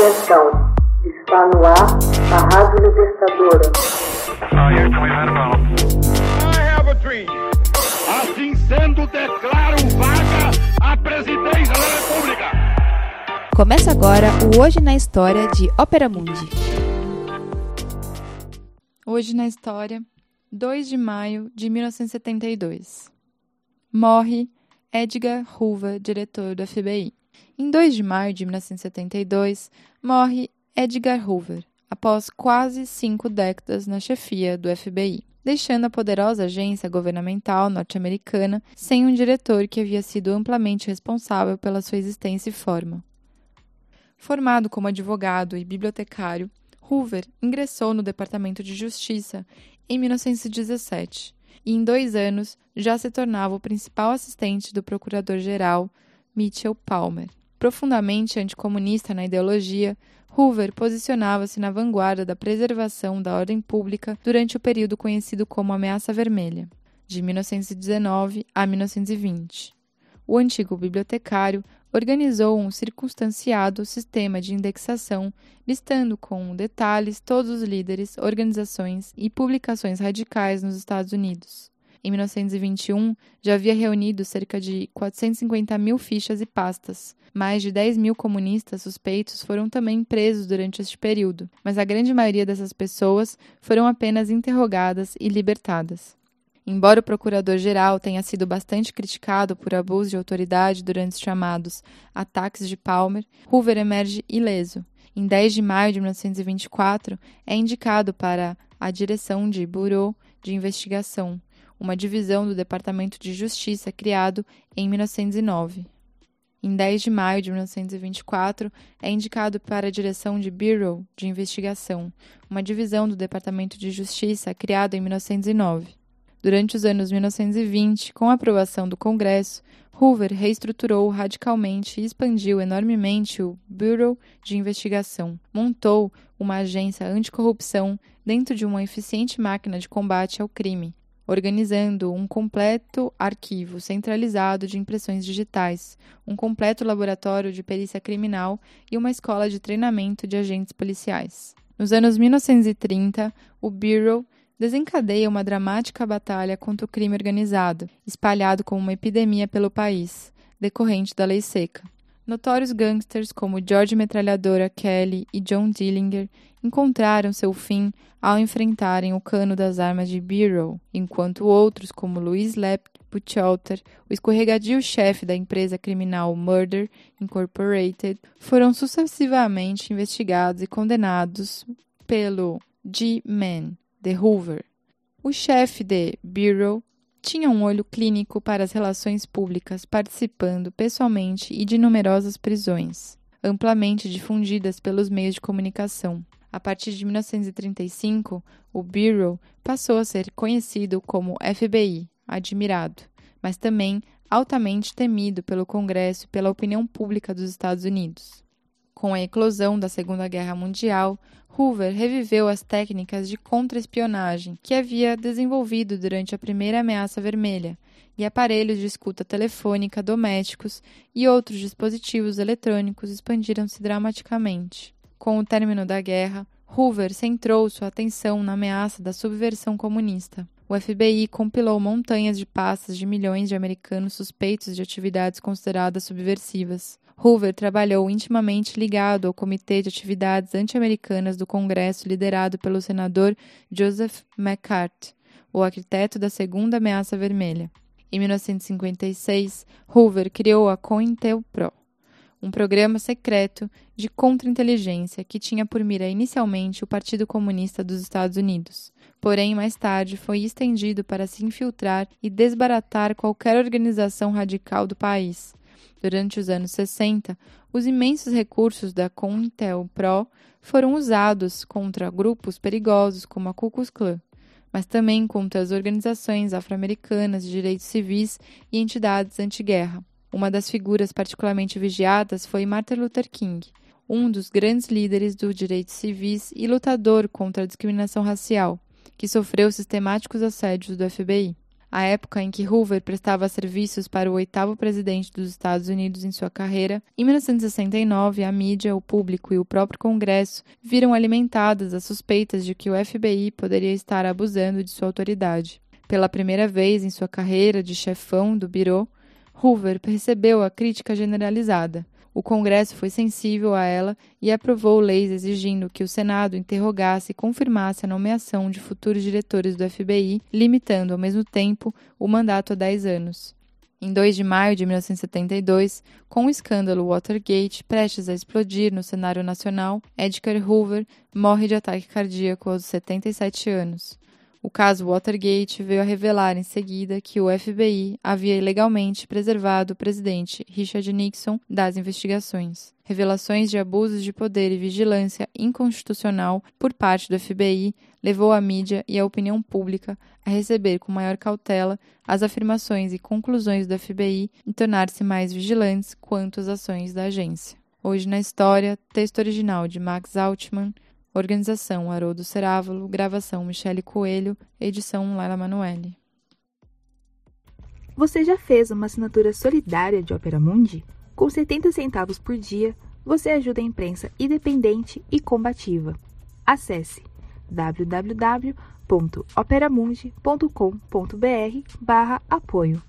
Atenção, está no ar a Rádio Libertadora. Assim sendo, declaro vaga a presidência da República. Começa agora o Hoje na História de Ópera Mundi. Hoje na História, 2 de maio de 1972. Morre Edgar Hoover, diretor do FBI. Em 2 de maio de 1972, morre Edgar Hoover, após quase cinco décadas na chefia do FBI, deixando a poderosa agência governamental norte-americana sem um diretor que havia sido amplamente responsável pela sua existência e forma. Formado como advogado e bibliotecário, Hoover ingressou no Departamento de Justiça em 1917 e, em dois anos, já se tornava o principal assistente do procurador-geral Mitchell Palmer. Profundamente anticomunista na ideologia, Hoover posicionava-se na vanguarda da preservação da ordem pública durante o período conhecido como Ameaça Vermelha, de 1919 a 1920. O antigo bibliotecário organizou um circunstanciado sistema de indexação, listando com detalhes todos os líderes, organizações e publicações radicais nos Estados Unidos. Em 1921, já havia reunido cerca de 450 mil fichas e pastas. Mais de 10 mil comunistas suspeitos foram também presos durante este período, mas a grande maioria dessas pessoas foram apenas interrogadas e libertadas. Embora o procurador-geral tenha sido bastante criticado por abuso de autoridade durante os chamados ataques de Palmer, Hoover emerge ileso. Em 10 de maio de 1924, é indicado para a direção de Bureau de Investigação, uma divisão do Departamento de Justiça criado em 1909. Em 10 de maio de 1924, é indicado para a direção de Bureau de Investigação, uma divisão do Departamento de Justiça criado em 1909. Durante os anos 1920, com a aprovação do Congresso, Hoover reestruturou radicalmente e expandiu enormemente o Bureau de Investigação. Montou uma agência anticorrupção dentro de uma eficiente máquina de combate ao crime, organizando um completo arquivo centralizado de impressões digitais, um completo laboratório de perícia criminal e uma escola de treinamento de agentes policiais. Nos anos 1930, o Bureau desencadeia uma dramática batalha contra o crime organizado, espalhado como uma epidemia pelo país, decorrente da lei seca. Notórios gangsters como George Metralhadora Kelly e John Dillinger encontraram seu fim ao enfrentarem o cano das armas de Bureau, enquanto outros, como Louis Lepp Buchalter, o escorregadio chefe da empresa criminal Murder Incorporated, foram sucessivamente investigados e condenados pelo G-Man, de Hoover. O chefe de Bureau tinha um olho clínico para as relações públicas, participando pessoalmente e de numerosas prisões, amplamente difundidas pelos meios de comunicação. A partir de 1935, o Bureau passou a ser conhecido como FBI, admirado, mas também altamente temido pelo Congresso e pela opinião pública dos Estados Unidos. Com a eclosão da Segunda Guerra Mundial, Hoover reviveu as técnicas de contra-espionagem que havia desenvolvido durante a primeira ameaça vermelha, e aparelhos de escuta telefônica domésticos e outros dispositivos eletrônicos expandiram-se dramaticamente. Com o término da guerra, Hoover centrou sua atenção na ameaça da subversão comunista. O FBI compilou montanhas de pastas de milhões de americanos suspeitos de atividades consideradas subversivas. Hoover trabalhou intimamente ligado ao Comitê de Atividades Anti-Americanas do Congresso liderado pelo senador Joseph McCarthy, o arquiteto da Segunda Ameaça Vermelha. Em 1956, Hoover criou a COINTELPRO, um programa secreto de contra-inteligência que tinha por mira inicialmente o Partido Comunista dos Estados Unidos. Porém, mais tarde foi estendido para se infiltrar e desbaratar qualquer organização radical do país. Durante os anos 60, os imensos recursos da COINTELPRO foram usados contra grupos perigosos como a Ku Klux Klan, mas também contra as organizações afro-americanas de direitos civis e entidades anti-guerra. Uma das figuras particularmente vigiadas foi Martin Luther King, um dos grandes líderes dos direitos civis e lutador contra a discriminação racial, que sofreu sistemáticos assédios do FBI. A época em que Hoover prestava serviços para o oitavo presidente dos Estados Unidos em sua carreira, em 1969 a mídia, o público e o próprio Congresso viram alimentadas as suspeitas de que o FBI poderia estar abusando de sua autoridade. Pela primeira vez em sua carreira de chefão do Bureau, Hoover percebeu a crítica generalizada. O Congresso foi sensível a ela e aprovou leis exigindo que o Senado interrogasse e confirmasse a nomeação de futuros diretores do FBI, limitando, ao mesmo tempo, o mandato a 10 anos. Em 2 de maio de 1972, com o escândalo Watergate prestes a explodir no cenário nacional, Edgar Hoover morre de ataque cardíaco aos 77 anos. O caso Watergate veio a revelar em seguida que o FBI havia ilegalmente preservado o presidente Richard Nixon das investigações. Revelações de abusos de poder e vigilância inconstitucional por parte do FBI levou a mídia e a opinião pública a receber com maior cautela as afirmações e conclusões do FBI e tornar-se mais vigilantes quanto às ações da agência. Hoje na história, texto original de Max Altman, Organização Haroldo Cerávolo, gravação Michele Coelho, edição Laila Manoeli. Você já fez uma assinatura solidária de Opera Mundi? Com 70 centavos por dia, você ajuda a imprensa independente e combativa. Acesse www.operamundi.com.br/apoio.